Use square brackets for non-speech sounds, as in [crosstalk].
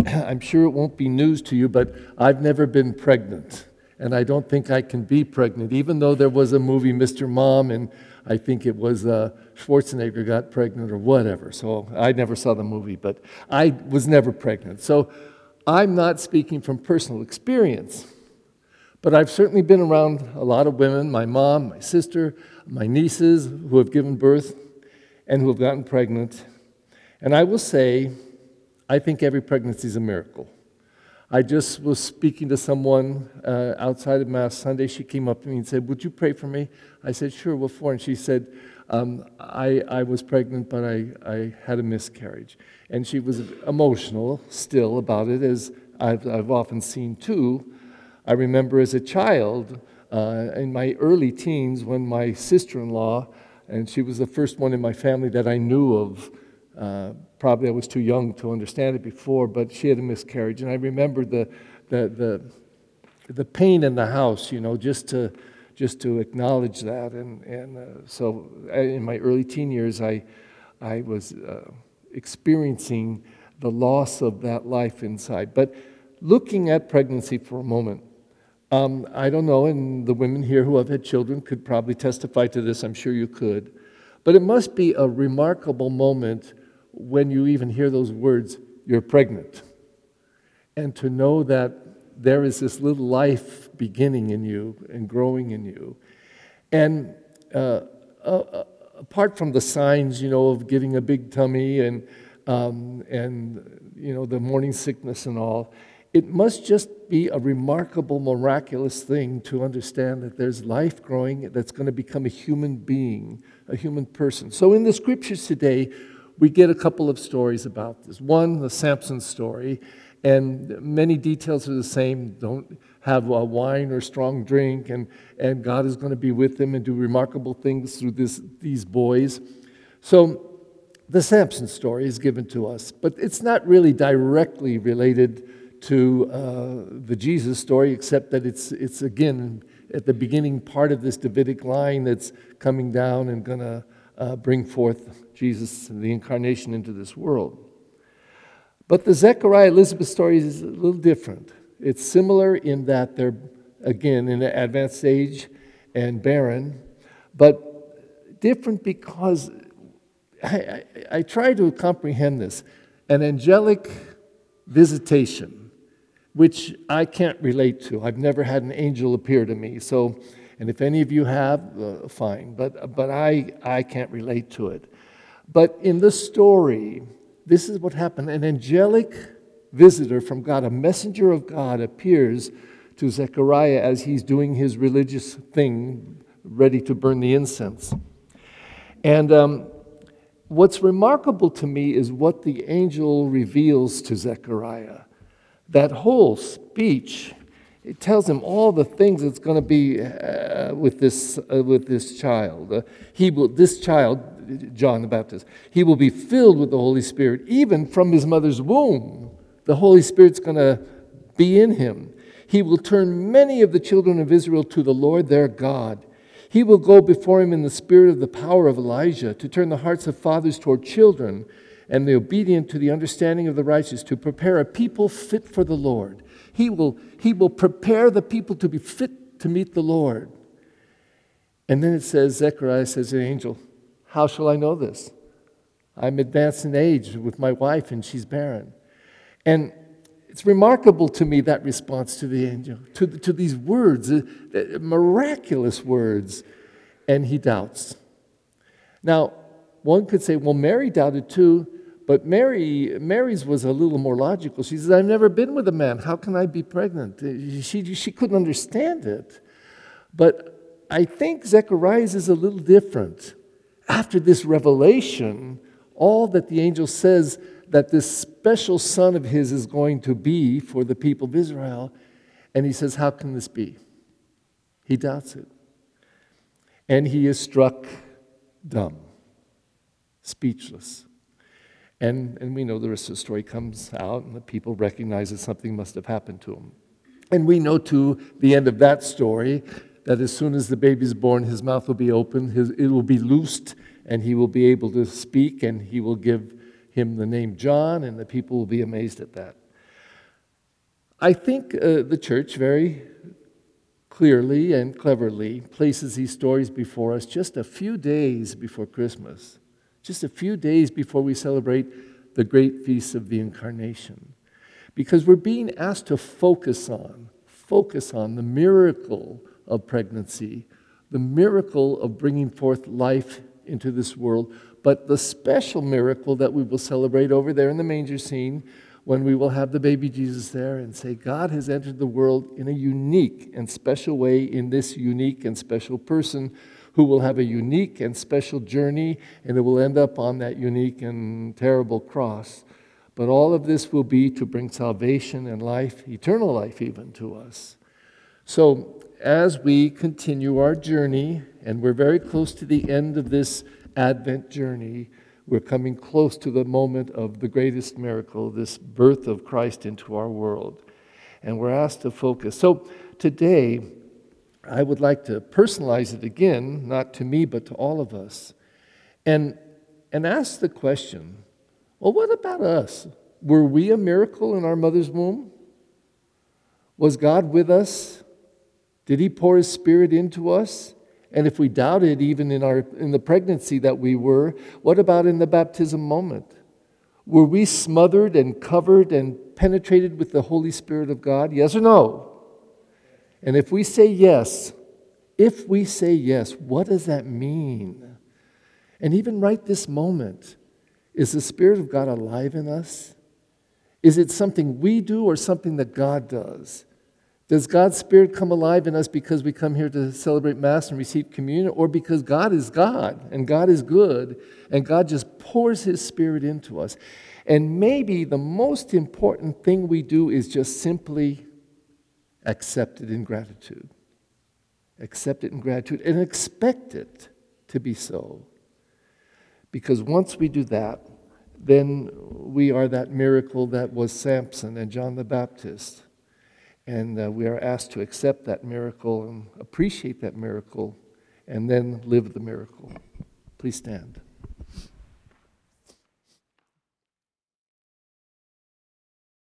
[clears throat] I'm sure it won't be news to you, but I've never been pregnant. And I don't think I can be pregnant, even though there was a movie, Mr. Mom, and I think it was uh, Schwarzenegger got pregnant or whatever. So I never saw the movie, but I was never pregnant. So I'm not speaking from personal experience. But I've certainly been around a lot of women, my mom, my sister, my nieces who have given birth and who have gotten pregnant. And I will say, I think every pregnancy is a miracle. I just was speaking to someone uh, outside of Mass Sunday. She came up to me and said, Would you pray for me? I said, Sure, what for? And she said, um, I, I was pregnant, but I, I had a miscarriage. And she was emotional still about it, as I've, I've often seen too. I remember as a child, uh, in my early teens, when my sister in law, and she was the first one in my family that I knew of, uh, probably I was too young to understand it before, but she had a miscarriage. And I remember the, the, the, the pain in the house, you know, just to, just to acknowledge that. And, and uh, so in my early teen years, I, I was uh, experiencing the loss of that life inside. But looking at pregnancy for a moment, um, I don't know, and the women here who have had children could probably testify to this, I'm sure you could. But it must be a remarkable moment when you even hear those words, you're pregnant. And to know that there is this little life beginning in you and growing in you. And uh, uh, apart from the signs, you know, of getting a big tummy and, um, and you know, the morning sickness and all, it must just be a remarkable, miraculous thing to understand that there's life growing that's going to become a human being, a human person. So in the scriptures today, we get a couple of stories about this. One, the Samson story, and many details are the same. Don't have wine or strong drink, and, and God is going to be with them and do remarkable things through this, these boys. So, the Samson story is given to us, but it's not really directly related to uh, the Jesus story, except that it's, it's again at the beginning part of this Davidic line that's coming down and going to uh, bring forth Jesus, the incarnation, into this world. But the Zechariah Elizabeth story is a little different. It's similar in that they're, again, in an advanced age and barren, but different because I, I, I try to comprehend this. An angelic visitation, which I can't relate to. I've never had an angel appear to me. So, and if any of you have, uh, fine. But, but I, I can't relate to it. But in the story, this is what happened an angelic visitor from God, a messenger of God, appears to Zechariah as he's doing his religious thing, ready to burn the incense. And um, what's remarkable to me is what the angel reveals to Zechariah. That whole speech, it tells him all the things that's going to be uh, with, this, uh, with this child. Uh, he will, this child, John the Baptist. He will be filled with the Holy Spirit, even from his mother's womb. The Holy Spirit's going to be in him. He will turn many of the children of Israel to the Lord their God. He will go before him in the spirit of the power of Elijah to turn the hearts of fathers toward children and the obedient to the understanding of the righteous, to prepare a people fit for the Lord. He will, he will prepare the people to be fit to meet the Lord. And then it says, Zechariah says to the angel, how shall I know this? I'm advanced in age with my wife and she's barren. And it's remarkable to me that response to the angel, to, to these words, uh, uh, miraculous words, and he doubts. Now, one could say, well, Mary doubted too, but Mary, Mary's was a little more logical. She says, I've never been with a man. How can I be pregnant? She, she couldn't understand it. But I think Zechariah's is a little different after this revelation, all that the angel says that this special son of his is going to be for the people of Israel, and he says, How can this be? He doubts it. And he is struck dumb, speechless. And, and we know the rest of the story comes out, and the people recognize that something must have happened to him. And we know, too, the end of that story that as soon as the baby is born, his mouth will be open, his, it will be loosed, and he will be able to speak, and he will give him the name John, and the people will be amazed at that. I think uh, the church very clearly and cleverly places these stories before us just a few days before Christmas, just a few days before we celebrate the great feast of the Incarnation. Because we're being asked to focus on, focus on the miracle of pregnancy, the miracle of bringing forth life into this world, but the special miracle that we will celebrate over there in the manger scene when we will have the baby Jesus there and say, God has entered the world in a unique and special way in this unique and special person who will have a unique and special journey, and it will end up on that unique and terrible cross. But all of this will be to bring salvation and life, eternal life even to us. So, as we continue our journey, and we're very close to the end of this Advent journey, we're coming close to the moment of the greatest miracle, this birth of Christ into our world. And we're asked to focus. So today, I would like to personalize it again, not to me, but to all of us, and, and ask the question well, what about us? Were we a miracle in our mother's womb? Was God with us? Did He pour His Spirit into us? And if we doubted even in, our, in the pregnancy that we were, what about in the baptism moment? Were we smothered and covered and penetrated with the Holy Spirit of God? Yes or no? And if we say yes, if we say yes, what does that mean? And even right this moment, is the Spirit of God alive in us? Is it something we do or something that God does? Does God's Spirit come alive in us because we come here to celebrate Mass and receive communion, or because God is God and God is good and God just pours His Spirit into us? And maybe the most important thing we do is just simply accept it in gratitude. Accept it in gratitude and expect it to be so. Because once we do that, then we are that miracle that was Samson and John the Baptist and uh, we are asked to accept that miracle and appreciate that miracle and then live the miracle. Please stand.